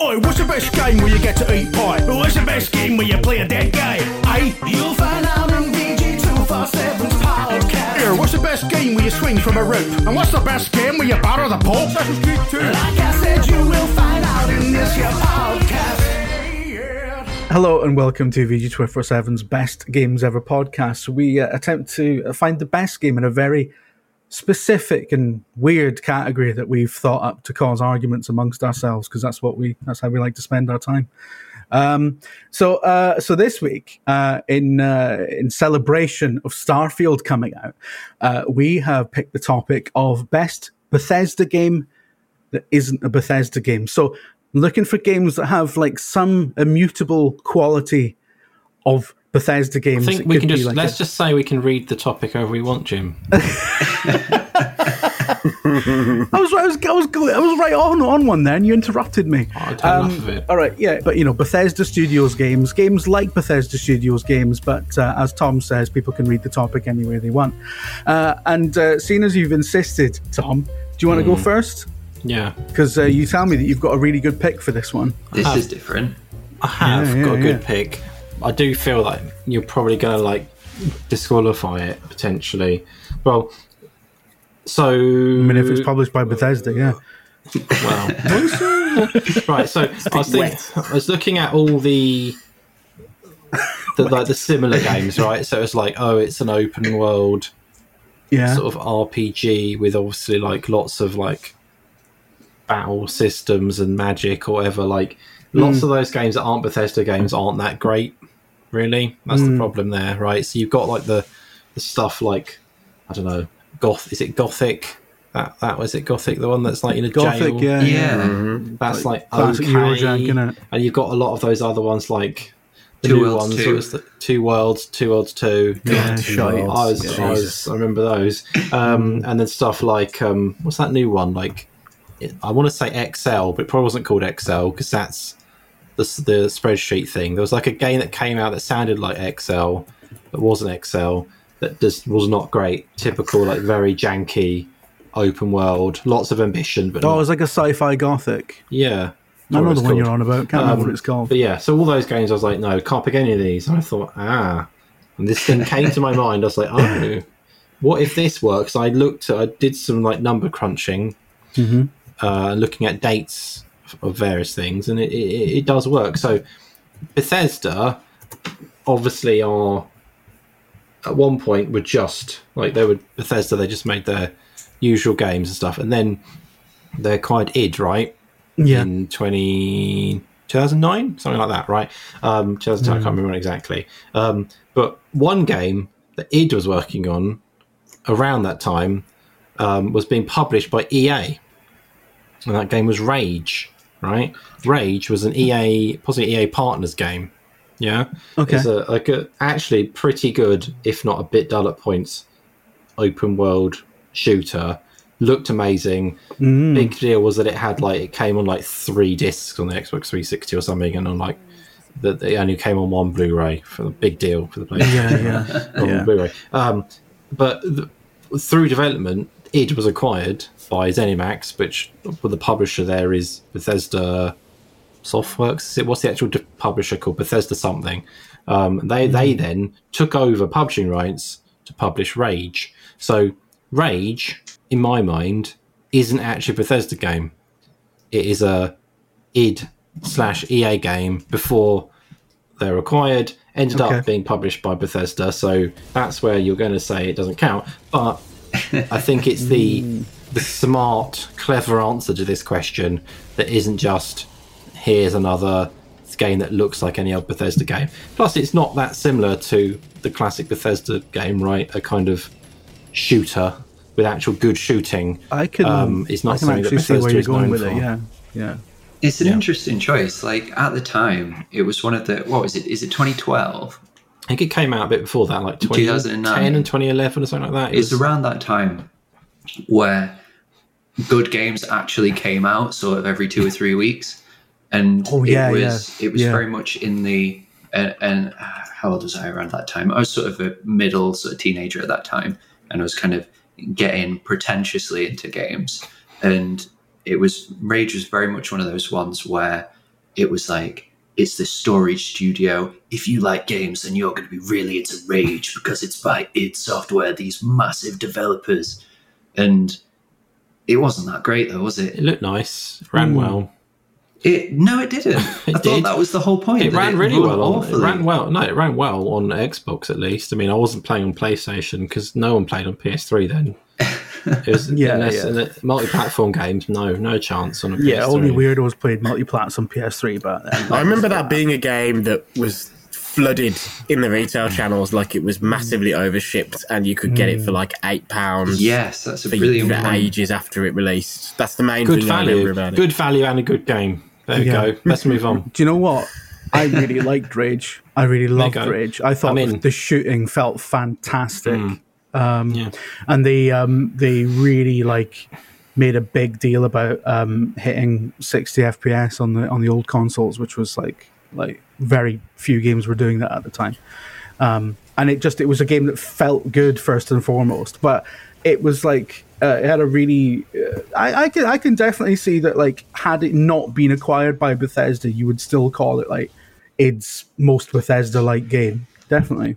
Oi, what's the best game where you get to eat pie? What's the best game where you play a dead guy? Aye, you'll find out in VG247's podcast. Here, what's the best game where you swing from a rope? And what's the best game where you batter the pole? Assassin's Creed 2. Like I said, you will find out in this your podcast. Hello and welcome to VG247's Best Games Ever podcast. We uh, attempt to uh, find the best game in a very specific and weird category that we've thought up to cause arguments amongst ourselves because that's what we that's how we like to spend our time. Um, so uh, so this week uh, in uh, in celebration of Starfield coming out, uh, we have picked the topic of best Bethesda game that isn't a Bethesda game. So looking for games that have like some immutable quality of Bethesda I games. think we can just like let's a- just say we can read the topic however we want, Jim. I was, I was, I was, go- I was right on on one then. you interrupted me. I don't enough of it. All right, yeah, but you know, Bethesda Studios games, games like Bethesda Studios games, but uh, as Tom says, people can read the topic any way they want. Uh, and uh, seeing as you've insisted, Tom, do you want to Hmm. go first? Yeah, Because uh, you tell me that you've got a really good pick for this one. This is different. I have Yeah, got a good yeah. pick. I do feel like you're probably going to like disqualify it potentially. Well, so I mean, if it's published by Bethesda, yeah. well, right. So I was thinking, I was looking at all the. The, like the similar games, right? So it's like, oh, it's an open world Yeah. sort of RPG with obviously like lots of like battle systems and magic or whatever. Like lots of those games that aren't Bethesda games aren't that great, really. That's the problem there, right? So you've got like the, the stuff like I don't know, Goth. Is it Gothic? That that was it. Gothic, the one that's like in a Gothic, jail. yeah. Yeah. That's like, classic okay. Eurojank, innit? And you've got a lot of those other ones like. The Two new Worlds ones, two. was the two worlds, two worlds two. Yeah, I shite. was, I was, I remember those. Um, and then stuff like, um, what's that new one? Like, it, I want to say XL, but it probably wasn't called XL because that's the, the spreadsheet thing. There was like a game that came out that sounded like Excel, but wasn't Excel. That just was not great. Typical, like very janky, open world, lots of ambition, but Oh, it was like a sci-fi gothic. yeah. I know the one you're on about. Can't remember Um, what it's called. But yeah, so all those games, I was like, no, can't pick any of these. And I thought, ah, and this thing came to my mind. I was like, oh, what if this works? I looked, I did some like number crunching, uh, looking at dates of various things, and it, it, it does work. So Bethesda, obviously, are at one point were just like they were Bethesda. They just made their usual games and stuff, and then they acquired id, right? Yeah. in 20, 2009, something like that, right? Um, 2010, I can't remember when exactly. Um, but one game that id was working on around that time um, was being published by EA, and that game was Rage, right? Rage was an EA, possibly EA Partners game. Yeah, Okay. It's a, like a actually pretty good, if not a bit dull at points, open world shooter. Looked amazing. Mm. Big deal was that it had like it came on like three discs on the Xbox 360 or something, and on like that it only came on one Blu-ray for the big deal for the PlayStation Yeah, yeah. on yeah. Blu-ray. Um, but th- through development, id was acquired by ZeniMax, which well, the publisher there is Bethesda Softworks. It- What's the actual publisher called? Bethesda something. Um, they they then took over publishing rights to publish Rage. So Rage, in my mind, isn't actually a Bethesda game. It is a id slash EA game before they're acquired. Ended Okay. up being published by Bethesda, so that's where you're going to say it doesn't count. But I think it's the the smart, clever answer to this question that isn't just here's another game that looks like any other Bethesda game. Plus, it's not that similar to the classic Bethesda game, right? A kind of shooter with actual good shooting. I can. Um, it's not I can something that actually see where Bethesda you're is going known with it. for. Yeah, yeah. It's an Yeah. interesting choice. Like at the time, it was one of the what was it? Is it 2012? I think it came out a bit before that, like 2010 and 2011 or something like that. It It's was- around that time where good games actually came out, sort of every two or three weeks, and Oh, yeah, it was yeah, it was yeah. very much in the and, and uh, how old was I around that time? I was sort of a middle sort of teenager at that time, and I was kind of getting pretentiously into games, and it was Rage was very much one of those ones where it was like it's the storage studio. If you like games, then you're going to be really into Rage because it's by id Software, these massive developers, and it wasn't that great though, was it it? looked nice, ran hmm. well. It no, it didn't. It I thought that was the whole point. It ran really well. On, it ran well. No, it ran well on Xbox at least. I mean, I wasn't playing on PlayStation because no one played on PS3 then. It was, Yeah, unless, yeah. unless- multi-platform games, no, no chance on a PS3. Yeah, only weirdos played multi-plats on PS3 back then. I remember that being a game that was flooded in the retail channels, like it was massively overshipped, and you could get it for hmm. like eight pounds. Yes, that's a for, brilliant for one. ages after it released. That's the main Good thing I remember value, about it. good value, and a good game. There we go. Let's move on. Do you know what? I really liked Rage. I really loved go. Rage. I thought I'm in. the shooting felt fantastic. Hmm. Um, Yeah. and they um, they really like made a big deal about um, hitting 60 FPS on the on the old consoles, which was like like very few games were doing that at the time. Um, and it just it was a game that felt good first and foremost, but it was like uh, it had a really uh, I, I can I can definitely see that like had it not been acquired by Bethesda, you would still call it like its most Bethesda like game. Definitely.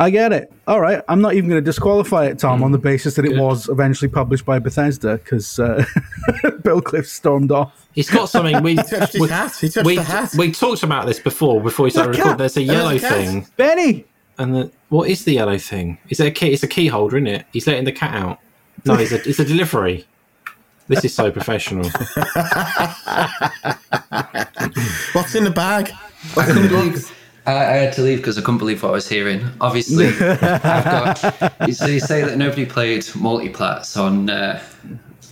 I get it. All right. I'm not even going to disqualify it, Tom, on the basis that it Good. was eventually published by Bethesda because uh, Bill Cliff stormed off. He's got something. We touched his we, hat. He touched we, the hat. we talked about this before. Before we started Look recording, there's a yellow a thing, Benny! and the what is the yellow thing? Is it a key? It's a key holder, isn't it? He's letting the cat out. No, it's a it's a delivery. This is so professional. What's in the bag? I couldn't believe. I, I had to leave because I couldn't believe what I was hearing. Obviously, I've got. You say, you say that nobody played multiplats on uh,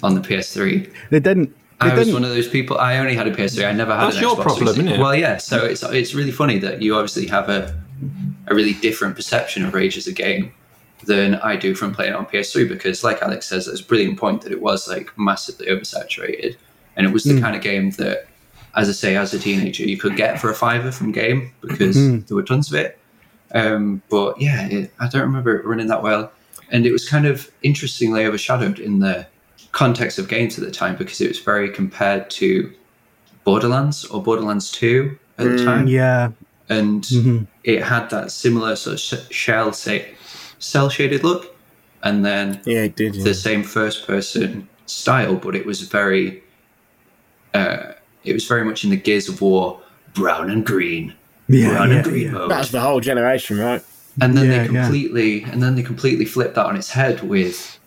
on the PS3. They didn't. They I was didn't. one of those people. I only had a PS3. I never had That's an your Xbox problem, isn't it? Well, yeah. So it's it's really funny that you obviously have a a really different perception of Rage as a game than I do from playing on PS3 because, like Alex says, it's a brilliant point that it was like massively oversaturated, and it was the kind of game that, as I say, as a teenager, you could get for a fiver from game because there were tons of it. Um, but yeah, it, I don't remember it running that well, and it was kind of interestingly overshadowed in the context of games at the time because it was very compared to Borderlands or Borderlands Two at the time, Yeah. and it had that similar sort of sh- shell say, cell shaded look, and then Yeah, it did. yeah. the same first person style, but it was very, uh, it was very much in the Gears of War brown and green, Yeah. brown yeah, and green yeah. mode That's the whole generation, right? and then Yeah, they yeah. completely and then they completely flipped that on its head with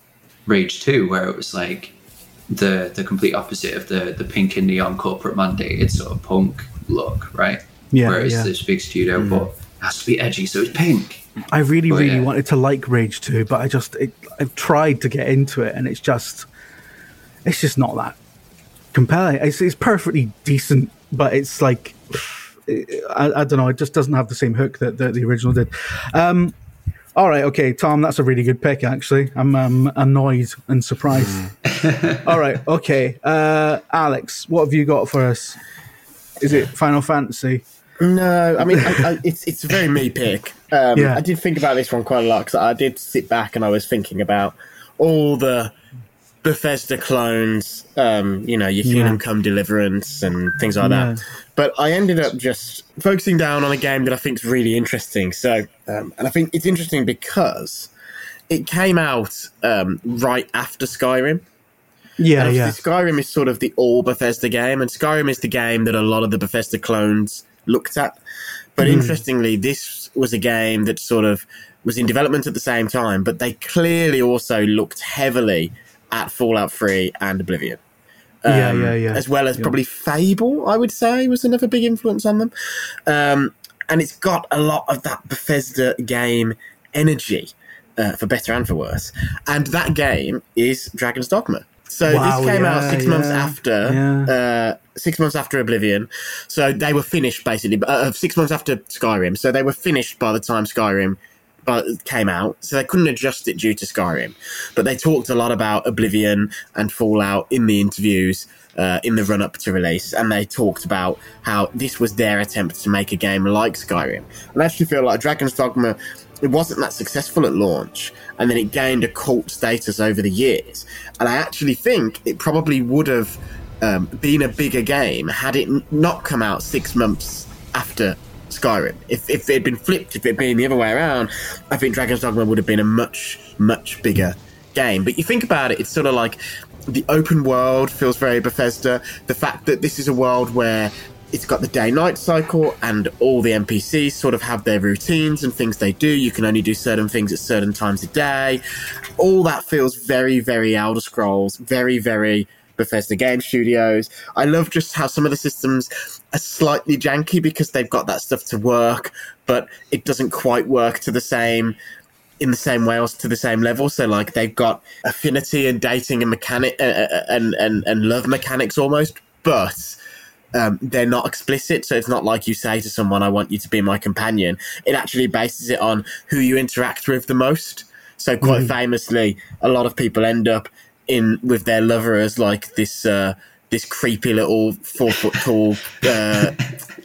rage 2 where it was like the the complete opposite of the the pink and neon corporate mandated sort of punk look right Yeah, where it's yeah. this big studio mm. but it has to be edgy so it's pink I really, Oh, really yeah. wanted to like Rage 2, but I just, it, I've tried to get into it and it's just, it's just not that compelling. It's, it's perfectly decent, but it's like, I, I don't know, it just doesn't have the same hook that, that the original did. Um, all right, okay, Tom, that's a really good pick, actually. I'm um, annoyed and surprised. all right, okay. Uh, Alex, what have you got for us? Is it Final Fantasy? No, I mean I, I, it's it's a very me pick. Um, Yeah. I did think about this one quite a lot because I did sit back and I was thinking about all the Bethesda clones. Um, you know, your Kingdom Yeah. Come Deliverance and things like Yeah. that. But I ended up just focusing down on a game that I think is really interesting. So, um, and I think it's interesting because it came out um, right after Skyrim. Yeah, yeah. Skyrim is sort of the all Bethesda game, and Skyrim is the game that a lot of the Bethesda clones looked at. But Hmm. interestingly, this was a game that sort of was in development at the same time, but they clearly also looked heavily at Fallout 3 and Oblivion. Yeah, Um, yeah, yeah. As well as Yeah. probably Fable, I would say, was another big influence on them. Um, and it's got a lot of that Bethesda game energy, uh, for better and for worse. And that game is Dragon's Dogma. So Wow, this came out yeah, six months after, yeah. uh, six months after Oblivion. So they were finished basically, uh, six months after Skyrim. So they were finished by the time Skyrim uh, came out. So they couldn't adjust it due to Skyrim. But they talked a lot about Oblivion and Fallout in the interviews. Uh, in the run up to release, and they talked about how this was their attempt to make a game like Skyrim. And I actually feel like Dragon's Dogma it wasn't that successful at launch, and then it gained a cult status over the years. And I actually think it probably would have um, been a bigger game had it not come out six months after Skyrim. If, if it had been flipped, if it had been the other way around, I think Dragon's Dogma would have been a much, much bigger game. But you think about it, it's sort of like the open world feels very Bethesda. The fact that this is a world where it's got the day night cycle and all the NPCs sort of have their routines and things they do. You can only do certain things at certain times a day. All that feels very, very Elder Scrolls, very, very Bethesda Game Studios. I love just how some of the systems are slightly janky because they've got that stuff to work, but it doesn't quite work to the same in the same way or to the same level. So like they've got affinity and dating and mechanic uh, uh, and and and love mechanics almost, but um, they're not explicit. So it's not like you say to someone, "I want you to be my companion." It actually bases it on who you interact with the most. So quite famously, a lot of people end up in with their lover as like this. Uh, this creepy little four foot tall, uh,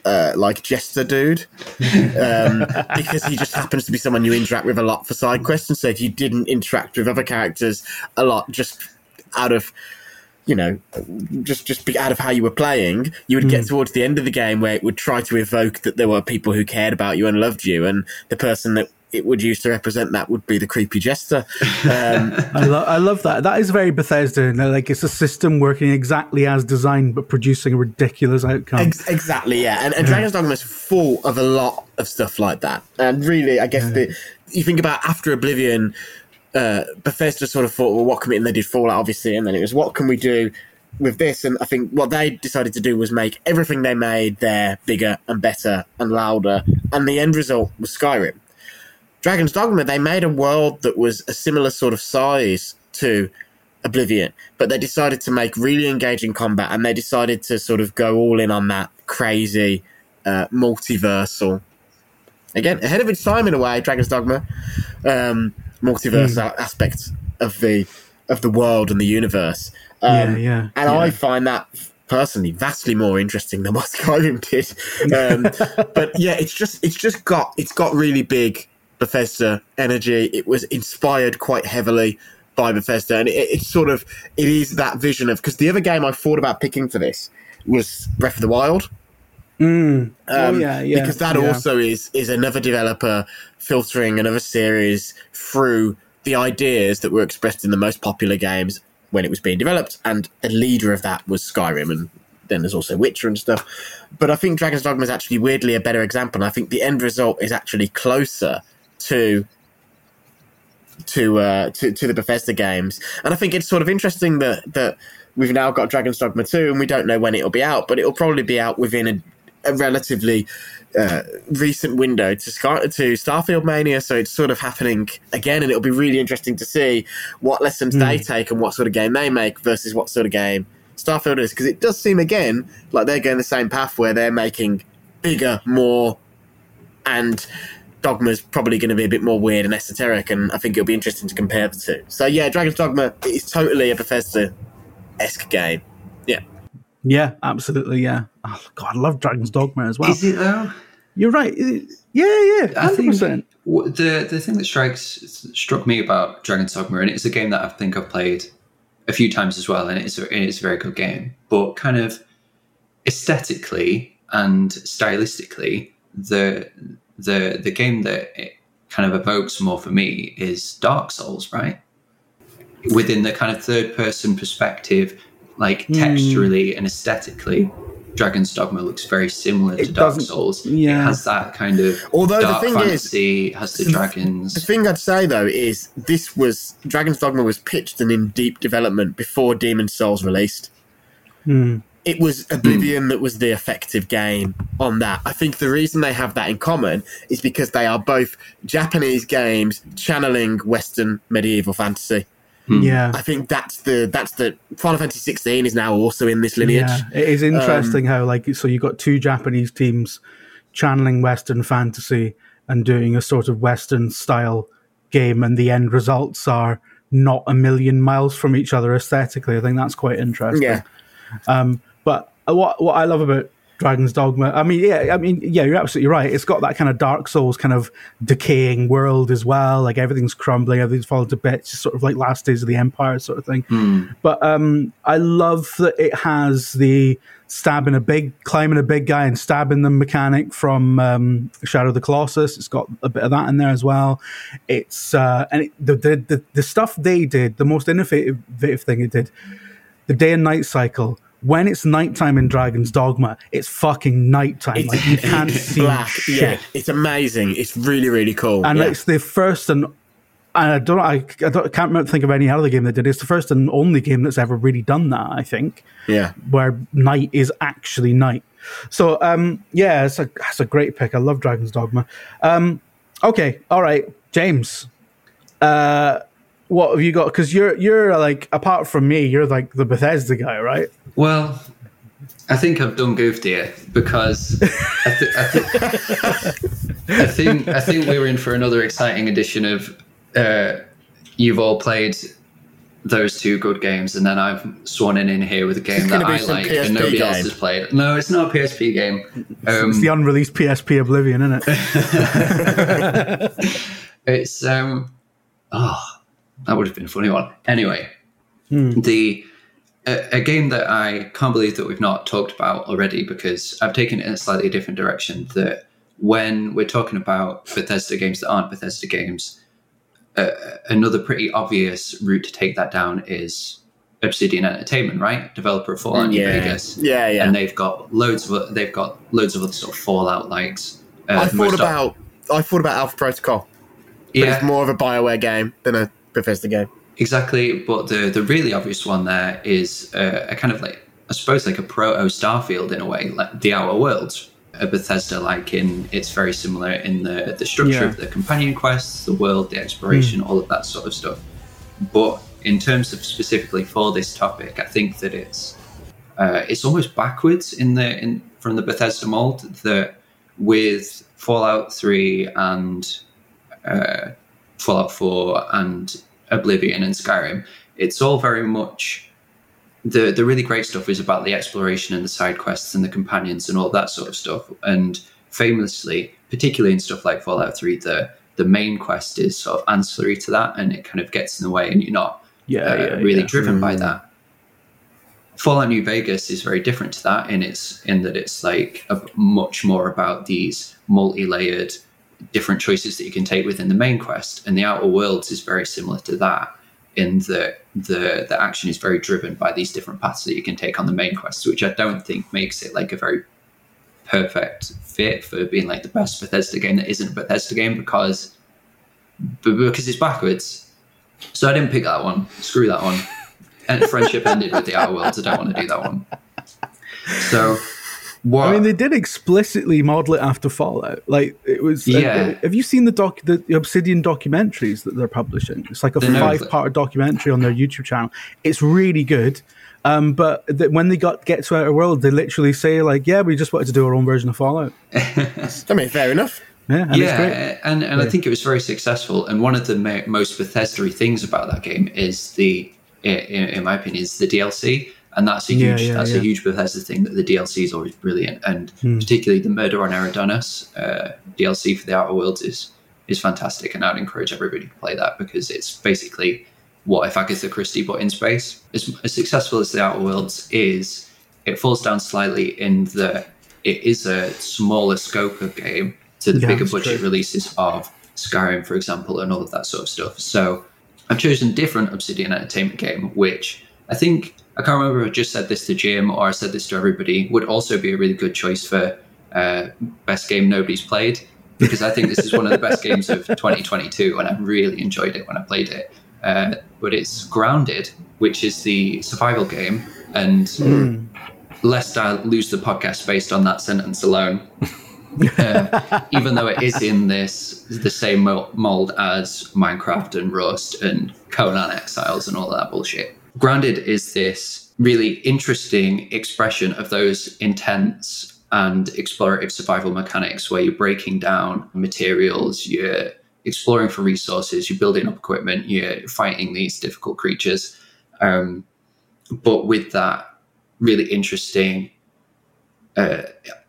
uh, like jester dude, um, because he just happens to be someone you interact with a lot for side quests. And so if you didn't interact with other characters a lot, just out of you know, just just be out of how you were playing, you would get towards the end of the game where it would try to evoke that there were people who cared about you and loved you, and the person that it would use to represent that would be the creepy jester. Um, I, lo- I love that. That is very Bethesda. know, Like it's a system working exactly as designed, but producing a ridiculous outcome. Ex- exactly, yeah. And, and Dragon's Dogma is full of a lot of stuff like that. And really, I guess the you think about after Oblivion, uh, Bethesda sort of thought, well, what can we? And they did Fallout, obviously, and then it was, what can we do with this? And I think what they decided to do was make everything they made there bigger and better and louder. And the end result was Skyrim. Dragon's Dogma, they made a world that was a similar sort of size to Oblivion, but they decided to make really engaging combat and they decided to sort of go all in on that crazy uh, multiversal. Again, ahead of its time in a way, Dragon's Dogma, um, multiverse a- aspects of the of the world and the universe. Um, Yeah, yeah, And yeah. I find that personally vastly more interesting than what Skyrim did. Um, but yeah, it's just it's just got it's got really big Bethesda energy. It was inspired quite heavily by Bethesda, and it, it's sort of it is that vision of because the other game I thought about picking for this was Breath of the Wild. oh Um, yeah, yeah. because that yeah. also is is another developer filtering another series through the ideas that were expressed in the most popular games when it was being developed, and the leader of that was Skyrim, and then there's also Witcher and stuff. But I think Dragon's Dogma is actually weirdly a better example, and I think the end result is actually closer to to uh, to to the Bethesda games, and I think it's sort of interesting that that we've now got Dragon's Dogma two, and we don't know when it'll be out, but it'll probably be out within a, a relatively uh, recent window to Sky, to Starfield Mania, so it's sort of happening again, and it'll be really interesting to see what lessons they take and what sort of game they make versus what sort of game Starfield is, because it does seem again like they're going the same path where they're making bigger, more, and Dogma's probably going to be a bit more weird and esoteric, and I think it'll be interesting to compare the two. So yeah, Dragon's Dogma is totally a Bethesda esque game. Yeah. Yeah, absolutely. Yeah. Oh God, I love Dragon's Dogma as well. Is it though? You're right. It- Yeah, yeah, hundred think percent. w- the the thing that strikes struck me about Dragon's Dogma, and it's a game that I think I've played a few times as well, and it's a, it's a very good game. But kind of aesthetically and stylistically, the the the game that it kind of evokes more for me is Dark Souls, right? Within the kind of third person perspective, like hmm. texturally and aesthetically, Dragon's Dogma looks very similar to Dark Souls. yeah. It has that kind of Although the dark thing is- has the The dragons. thing I'd say though is this was Dragon's Dogma was pitched and in deep development before Demon Souls released. Hmm. It was Oblivion that was the effective game on that. I think the reason they have that in common is because they are both Japanese games channeling Western medieval fantasy. Yeah. I think that's the that's the Final Fantasy 16 is now also in this lineage. Yeah, it is interesting how like so you got two Japanese teams channeling Western fantasy and doing a sort of Western style game, and the end results are not a million miles from each other aesthetically. I think that's quite interesting. Yeah. Um, but what what I love about Dragon's Dogma, I mean, yeah, I mean, yeah, you're absolutely right. It's got that kind of Dark Souls kind of decaying world as well. Like everything's crumbling, everything's falling to bits, just sort of like Last Days of the Empire sort of thing. But um, I love that it has the stabbing a big, climbing a big guy and stabbing them mechanic from um, Shadow of the Colossus. It's got a bit of that in there as well. It's uh, and it, the, the the the stuff they did, the most innovative thing it did, the day and night cycle. When it's nighttime in Dragon's Dogma, it's fucking nighttime. It's, like you can't see black. shit. Yeah, it's amazing. It's really really cool. And yeah. it's the first and and I don't, I, I don't, I can't remember, think of any other game that did. It's the first and only game that's ever really done that. I think, yeah. where night is actually night. So, um, yeah, it's a it's a great pick. I love Dragon's Dogma. Um, okay, all right, James. Uh, what have you got? Because you're you're like apart from me, you're like the Bethesda guy, right? Well, I think I've done goofed here because I, th- I, th- I think I think we were in for another exciting edition of uh, you've all played those two good games, and then I've sworn in in here with a game that I like PSP and nobody else has played. No, it's not a PSP game. Um, it's the unreleased PSP Oblivion, isn't it? It's um oh that would have been a funny one. Anyway, the a, a game that I can't believe that we've not talked about already because I've taken it in a slightly different direction. That when we're talking about Bethesda games that aren't Bethesda games, uh, another pretty obvious route to take that down is Obsidian Entertainment, right? Developer of Fallout New Yeah. Vegas, Yeah, yeah. and they've got loads of they've got loads of other sort of Fallout likes. Uh, I thought about I thought about Alpha Protocol, but yeah, it's more of a Bioware game than a Bethesda game. Exactly, but the the really obvious one there is uh, a kind of like I suppose like a proto Starfield in a way, like the Outer Worlds, a Bethesda like in it's very similar in the the structure Yeah. of the companion quests, the world, the exploration, all of that sort of stuff. But in terms of specifically for this topic, I think that it's uh, it's almost backwards in the in from the Bethesda mold that with Fallout Three and uh, Fallout 4 and Oblivion and Skyrim, it's all very much the the really great stuff is about the exploration and the side quests and the companions and all that sort of stuff. And famously, particularly in stuff like Fallout 3, the the main quest is sort of ancillary to that and it kind of gets in the way and you're not Yeah, uh, yeah, really yeah. driven by that. Fallout New Vegas is very different to that in its in that it's like a, much more about these multi-layered different choices that you can take within the main quest, and the Outer Worlds is very similar to that in that the the action is very driven by these different paths that you can take on the main quest, which I don't think makes it like a very perfect fit for being like the best Bethesda game that isn't a Bethesda game because because it's backwards. So I didn't pick that one. Screw that one. And friendship ended with the Outer Worlds. I don't want to do that one. So what? I mean, they did explicitly model it after Fallout. Like it was. uh, Yeah. have you seen the doc, the Obsidian documentaries that they're publishing? It's like a The five-part documentary on their YouTube channel. It's really good. Um, but th- when they got get to Outer World, they literally say like, "Yeah, we just wanted to do our own version of Fallout." I mean, fair enough. Yeah, and it's great. yeah, and, and I think it was very successful. And one of the ma- most Bethesda things about that game is the, in, in my opinion, is the DLC, and that's a huge yeah, that's yeah. a huge Bethesda thing. That the DLC is always brilliant, and Hmm. particularly the Murder on Eridanus uh, DLC for the Outer Worlds is is fantastic, and I'd encourage everybody to play that because it's basically what if Agatha Christie but in space. As, as successful as the Outer Worlds is, it falls down slightly in that it is a smaller scope of game to the Yeah, bigger budget true. releases of Skyrim, for example, and all of that sort of stuff. So I've chosen a different Obsidian Entertainment game, which I think I can't remember if I just said this to Jim or I said this to everybody, would also be a really good choice for uh, best game nobody's played. Because I think this is one of the best games of 2022, and I really enjoyed it when I played it. Uh, but it's Grounded, which is the survival game, and lest I lose the podcast based on that sentence alone, uh, even though it is in this the same mold as Minecraft and Rust and Conan Exiles and all that bullshit. Grounded is this really interesting expression of those intense and explorative survival mechanics where you're breaking down materials, you're exploring for resources, you're building up equipment, you're fighting these difficult creatures. Um, but with that really interesting uh,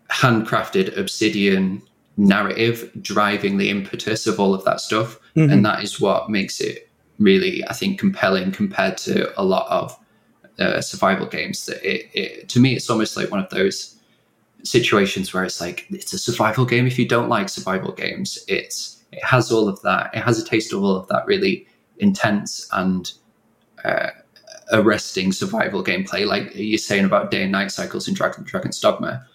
handcrafted obsidian narrative driving the impetus of all of that stuff. Mm-hmm. And that is what makes it really, I think, compelling compared to a lot of uh, survival games. That it, it, to me, it's almost like one of those situations where it's like it's a survival game. If you don't like survival games, it's it has all of that. It has a taste of all of that really intense and uh, arresting survival gameplay, like you're saying about day and night cycles in Dragon, Dragon's Dogma.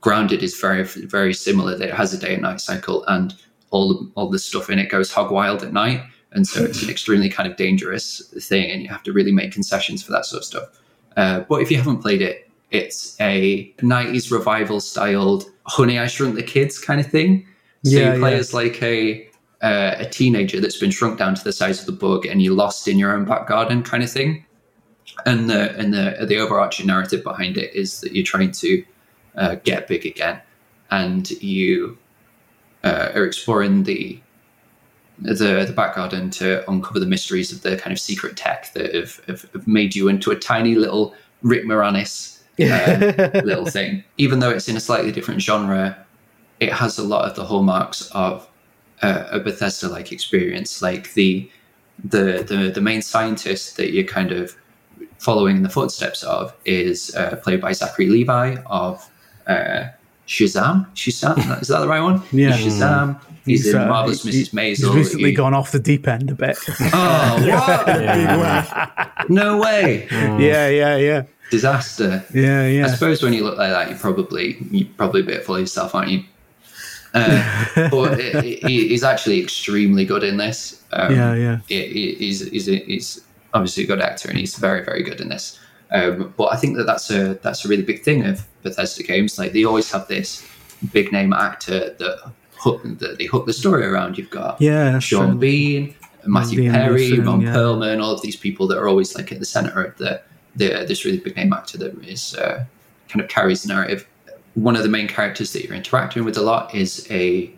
Grounded is very, very similar. That it has a day and night cycle, and all all the stuff in it goes hog wild at night, and so it's an extremely kind of dangerous thing, and you have to really make concessions for that sort of stuff. Uh, but if you haven't played it, it's a 90s revival styled Honey I Shrunk the Kids kind of thing. So yeah, you play yeah. as like a uh, a teenager that's been shrunk down to the size of the bug, and you're lost in your own back garden kind of thing and the and the the overarching narrative behind it is that you're trying to uh, get big again, and you uh, are exploring the the the back garden to uncover the mysteries of the kind of secret tech that have, have, have made you into a tiny little Rick Moranis uh, little thing. Even though it's in a slightly different genre, it has a lot of the hallmarks of uh, a Bethesda-like experience. Like the the the the main scientist that you're kind of following in the footsteps of is uh, played by Zachary Levi of uh, Shazam. Shazam, is that the right one? Yeah, Shazam. He's, he's in uh, Marvelous he, Mrs. Maisel. He's recently he, gone off the deep end a bit. Oh, what? yeah. no way. Yeah, yeah, yeah. Disaster. Yeah, yeah. I suppose when you look like that, you probably you probably a bit full of yourself, aren't you? Uh, but it, it, he's actually extremely good in this. Um, yeah, yeah. he's, he's, he's obviously a good actor, and he's very, very good in this. Um, but I think that that's a that's a really big thing of Bethesda games. Like they always have this big name actor that hook, that they hook the story around. You've got yeah, Sean true. Bean, Matthew Bean Perry, Wilson, Ron yeah. Perlman, all of these people that are always like at the center of the, the this really big name actor that is uh, kind of carries the narrative. One of the main characters that you're interacting with a lot is a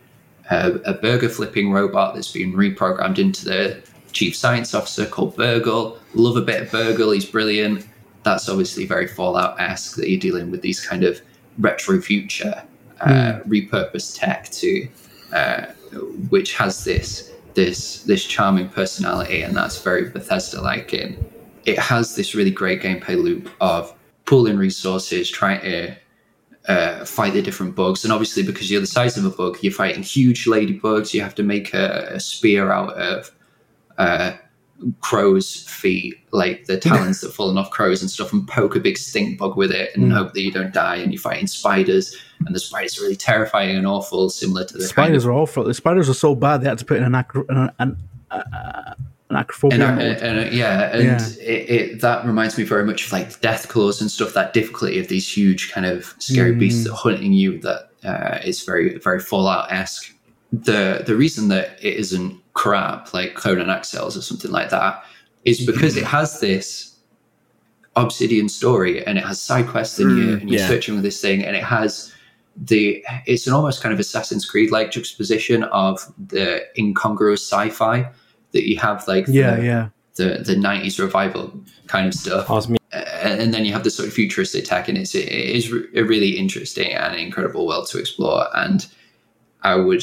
a, a burger flipping robot that's been reprogrammed into the chief science officer called Burgle. Love a bit of Burgle. He's brilliant. That's obviously very Fallout esque that you're dealing with these kind of retro future uh, mm. repurposed tech to, uh, which has this this this charming personality, and that's very Bethesda like. In it has this really great gameplay loop of pooling resources, trying to uh, fight the different bugs. And obviously, because you're the size of a bug, you're fighting huge ladybugs. You have to make a, a spear out of uh, crow's feet, like the talons that fallen off crows and stuff, and poke a big stink bug with it and mm. hope that you don't die. And you're fighting spiders, and the spiders are really terrifying and awful, similar to the spiders kind of, are awful. The spiders are so bad they had to put in an acro- an, an, uh, an acrophobia. And, and, and, yeah, and yeah. It, it, that reminds me very much of like Deathclaws and stuff. That difficulty of these huge kind of scary mm. beasts that are hunting you. That uh, is very very Fallout esque. The the reason that it isn't crap like Conan Exiles or something like that is because it has this obsidian story and it has side quests and, you, mm, and you're yeah. searching with this thing and it has the it's an almost kind of Assassin's Creed like juxtaposition of the incongruous sci-fi that you have like the, yeah. yeah the the 90s revival kind of stuff. And then you have the sort of futuristic tech and it's it is a really interesting and incredible world to explore and I would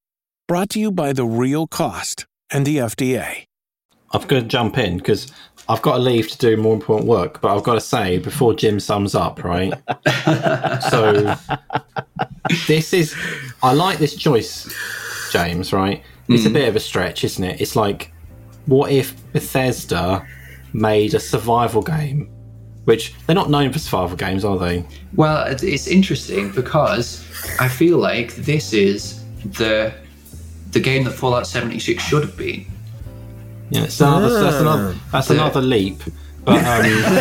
Brought to you by The Real Cost and the FDA. I'm going to jump in because I've got to leave to do more important work, but I've got to say before Jim sums up, right? so this is I like this choice, James. Right? It's a Hmm. bit of a stretch, isn't it? It's like, what if Bethesda made a survival game? Which they're not known for survival games, are they? Well, it's interesting because I feel like this is the the game that Fallout 76 should have been. Yeah, it's another, that's another that's The- another leap. But um,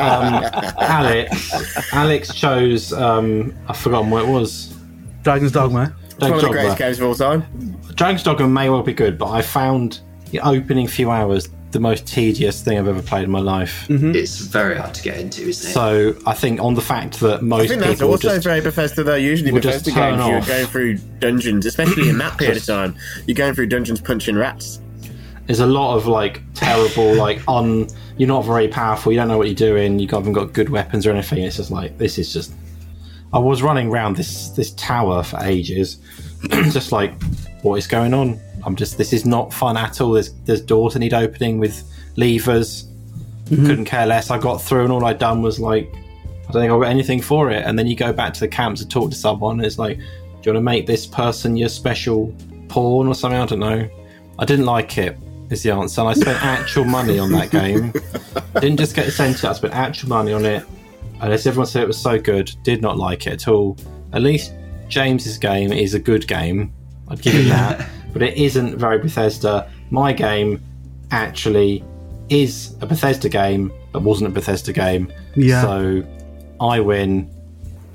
um, Alex, Alex chose um, I've forgotten what it was. Dragon's Dogma. It's one of the greatest games of all time. Dragon's Dogma may well be good, but I found the opening few hours the most tedious thing I've ever played in my life. Mm-hmm. It's very hard to get into, isn't it? So I think on the fact that most I think that's people also just very Bethesda though. Usually will just Bethesda games, turn you're going through dungeons, especially in that period of time. You're going through dungeons punching rats. there's a lot of like terrible like un you're not very powerful you don't know what you're doing you haven't got good weapons or anything it's just like this is just i was running around this this tower for ages just like what is going on i'm just this is not fun at all there's there's doors that need opening with levers mm-hmm. couldn't care less i got through and all i'd done was like i don't think i got anything for it and then you go back to the camp to talk to someone and it's like do you want to make this person your special pawn or something i don't know I didn't like it. Is the answer. And I spent actual money on that game. Didn't just get sent it. I spent actual money on it. And as everyone said, it was so good. Did not like it at all. At least James's game is a good game. I'd give it that. But it isn't very Bethesda. My game actually is a Bethesda game that wasn't a Bethesda game. Yeah. So I win.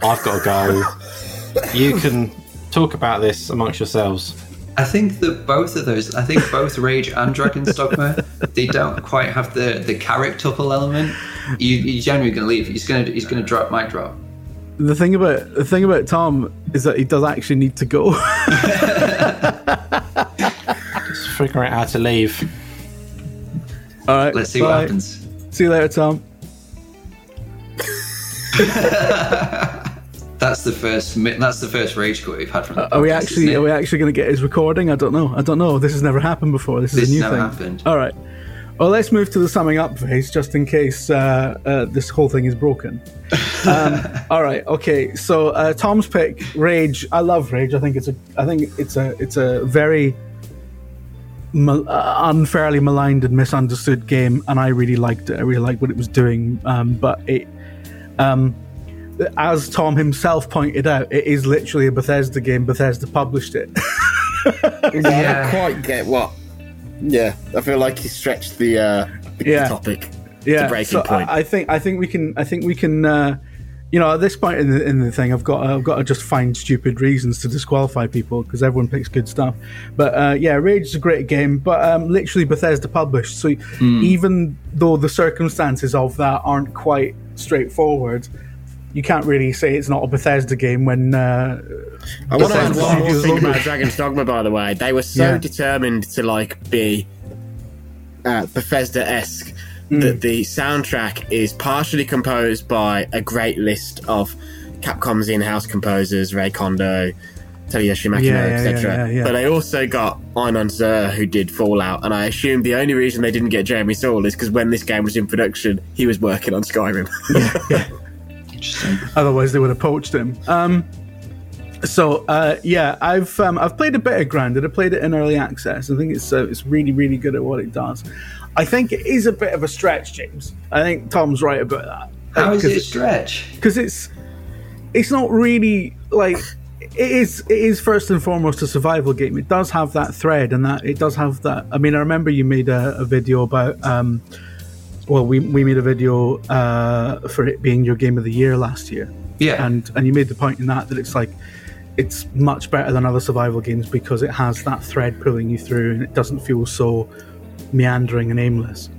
I've got to go. You can talk about this amongst yourselves. I think that both of those, I think both Rage and Dragon's Dogma, they don't quite have the the character pull element. You, you're generally going to leave. He's going to he's going to drop mic drop. The thing about the thing about Tom is that he does actually need to go. Just figure out how to leave. All right. Let's see bye. what happens. See you later, Tom. That's the first. That's the first rage quit we've had from. Uh, the Are we actually are we actually going to get his recording? I don't know. I don't know. This has never happened before. This is a new never thing. happened. All right. Well, let's move to the summing up phase, just in case uh, uh, this whole thing is broken. Um, all right. Okay. So uh, Tom's pick, Rage. I love Rage. I think it's a. I think it's a. It's a very mal- uh, unfairly maligned and misunderstood game, and I really liked it. I really liked what it was doing. Um, but it, um, as Tom himself pointed out, it is literally a Bethesda game. Bethesda published it. I don't Yeah. quite get what. Yeah, I feel like he stretched the, uh, the Yeah. topic. yeah, the breaking so point. I, I think I think we can I think we can uh, you know at this point in the in the thing I've got I've got to just find stupid reasons to disqualify people because everyone picks good stuff. But uh, yeah, Rage is a great game, but um, literally Bethesda published, so even though the circumstances of that aren't quite straightforward. You can't really say it's not a Bethesda game when uh, I want to add one more thing about Dragon's Dogma, by the way. They were so Yeah. determined to like be uh, Bethesda esque Mm. that the soundtrack is partially composed by a great list of Capcom's in-house composers, Rei Kondoh, Tadayoshi Makino, Yeah, yeah, etc. yeah. But they also got Inon Zur, who did Fallout, and I assume the only reason they didn't get Jeremy Soule is because when this game was in production, he was working on Skyrim. Interesting. Otherwise, they would have poached him. Um, so uh, yeah, I've um, I've played a bit of Grounded. I played it in early access. I think it's uh, it's really really good at what it does. I think it is a bit of a stretch, James. I think Tom's right about that. How is Because it a stretch? because it's it's not really like it is it is first and foremost a survival game it does have that thread and that it does have that i mean i remember you made a, a video about um well we, we made a video uh for it being your game of the year last year. Yeah. and and you made the point in that that it's like it's much better than other survival games because it has that thread pulling you through and it doesn't feel so meandering and aimless.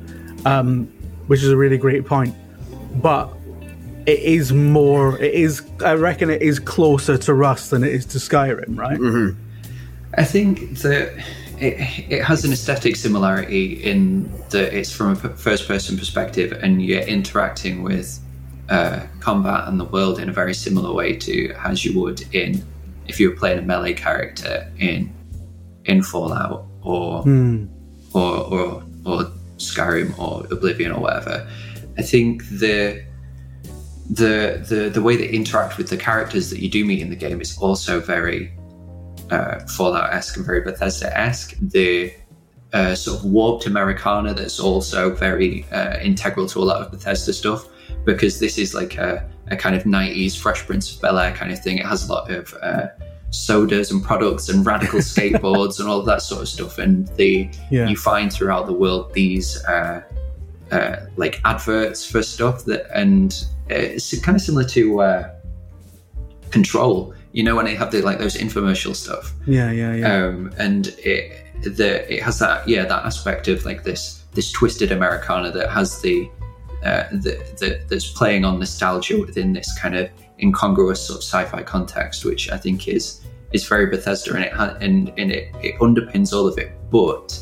Um which is a really great point. But it is more it is i reckon it is closer to rust than it is to skyrim right? I think that it, it has an aesthetic similarity in that it's from a first person perspective and you're interacting with uh, combat and the world in a very similar way to as you would in if you were playing a melee character in in Fallout or or, or or Skyrim or Oblivion or whatever. I think the the the the way they interact with the characters that you do meet in the game is also very uh, Fallout esque and very Bethesda esque. The uh, sort of warped Americana that's also very uh, integral to a lot of Bethesda stuff because this is like a, a kind of 90s Fresh Prince of Bel Air kind of thing. It has a lot of uh, sodas and products and radical skateboards and all of that sort of stuff. And the Yeah. you find throughout the world these uh, uh, like adverts for stuff that, and uh, it's kind of similar to uh, Control. You know when they have the like those infomercial stuff Yeah, yeah, yeah. um, and it the it has that yeah that aspect of like this this twisted Americana that has the uh, the, the that's playing on nostalgia within this kind of incongruous sort of sci-fi context, which I think is is very Bethesda, and it ha- and and it, it underpins all of it, but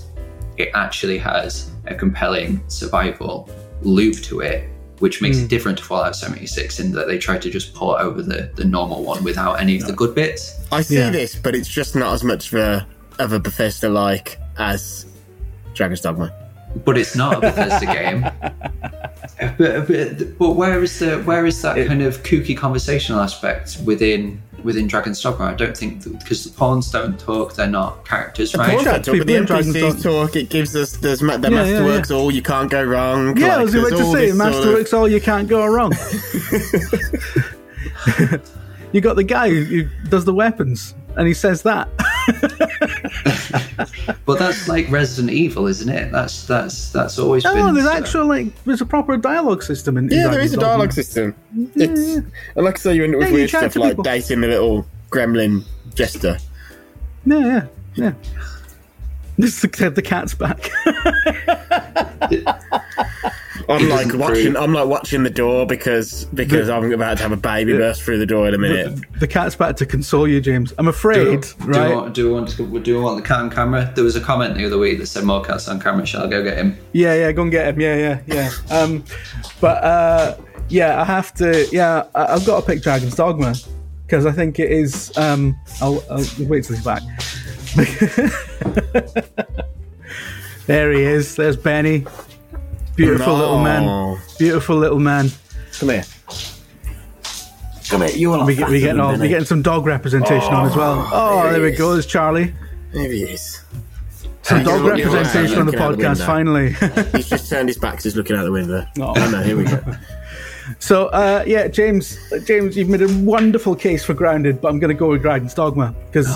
it actually has a compelling survival loop to it. Which makes it hmm. different to Fallout 76 in that they try to just port over the, the normal one without any of the good bits. I see Yeah. this, but it's just not as much of a, of a Bethesda like as Dragon's Dogma. But it's not a Bethesda game. But, but, but where is the where is that kind of kooky conversational aspect within within Dragon's Dogma? I don't think because the pawns don't talk; they're not characters, right? Pawns don't talk, but the people in Dragon's NPCs talk. It gives us there's ma- the Yeah, yeah, masterworks all you can't go wrong. yeah, I like, was about to all say, this sort of- Masterworks, all you can't go wrong. you got the guy who, who does the weapons, and he says that. But that's like Resident Evil, isn't it? That's that's that's always been. Oh, there's so- actual like there's a proper dialogue system in. in Yeah, there Dragon's is a Dogma. dialogue system. It's and like I say, you end up with Yeah, weird stuff like people. dating the little gremlin jester. Yeah, yeah, yeah. This is the, the cat's back. I'm like watching. prove- I'm like watching the door because because I'm about to have a baby burst through the door in a minute. the cat's about to console you, James. I'm afraid, do, right? we want, do we want to do we want the cat on camera? There was a comment the other week that said more cats on camera. Shall I go get him? Yeah, yeah, go and get him. Yeah, yeah, yeah. Um, but uh, yeah, I have to. Yeah, I, I've got to pick Dragon's Dogma because I think it is. Um, I'll, I'll wait till he's back. there he is. There's Benny. Beautiful little man. Beautiful little man. Come here. Come here. You are We we getting all we getting some dog representation on as well. Oh, there we go. There's Charlie. There he is. Some dog representation on the out the podcast. Finally. He's just turned his back. 'cause He's looking out the window. Oh. Oh, no, here we go. So uh, yeah, James, James, you've made a wonderful case for Grounded, but I'm going to go with Dragon's Dogma because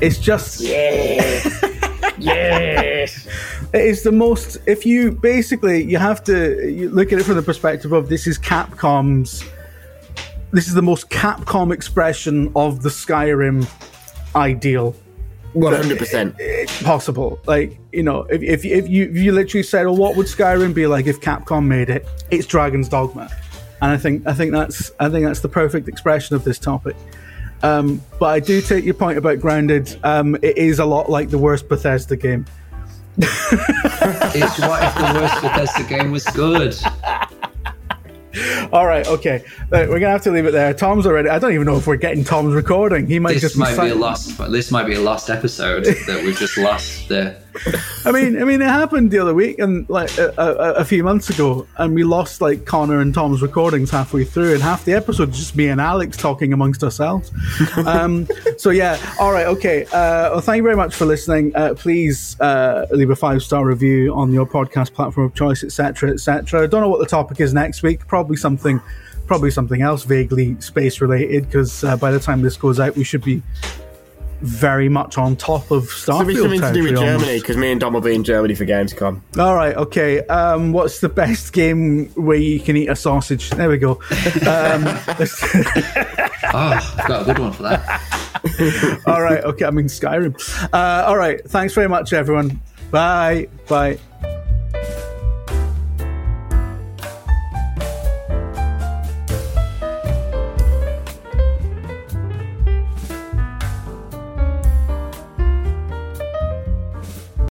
it's just yes. It is the most. If you basically you have to you look at it from the perspective of this is Capcom's. This is the most Capcom expression of the Skyrim ideal One hundred percent. possible. Like you know, if if, if you if you literally said, "Well, what would Skyrim be like if Capcom made it?" It's Dragon's Dogma, and I think I think that's I think that's the perfect expression of this topic. Um, but I do take your point about Grounded. Um, it is a lot like the worst Bethesda game. It's what if the worst Bethesda game was good? All right, okay, Right, we're gonna have to leave it there. Tom's already. I don't even know if we're getting Tom's recording. He might This just might be a silent. lost. This might be a lost episode that we've just lost. The I mean, I mean, it happened the other week and like a, a, a few months ago, and we lost like Connor and Tom's recordings halfway through, and half the episode just me and Alex talking amongst ourselves. um, so yeah, all right, okay. Uh, well, thank you very much for listening. Uh, please uh, leave a five star review on your podcast platform of choice, etc., etc. I don't know what the topic is next week. Probably something. Probably something else vaguely space related because uh, by the time this goes out, we should be very much on top of There'll be something to do with. Germany because me and Dom will be in Germany for Gamescom. All right, okay. Um, what's the best game where you can eat a sausage? There we go. Um, oh, I've got a good one for that. all right, okay. I mean Skyrim. Uh, all right. Thanks very much, everyone. Bye. Bye.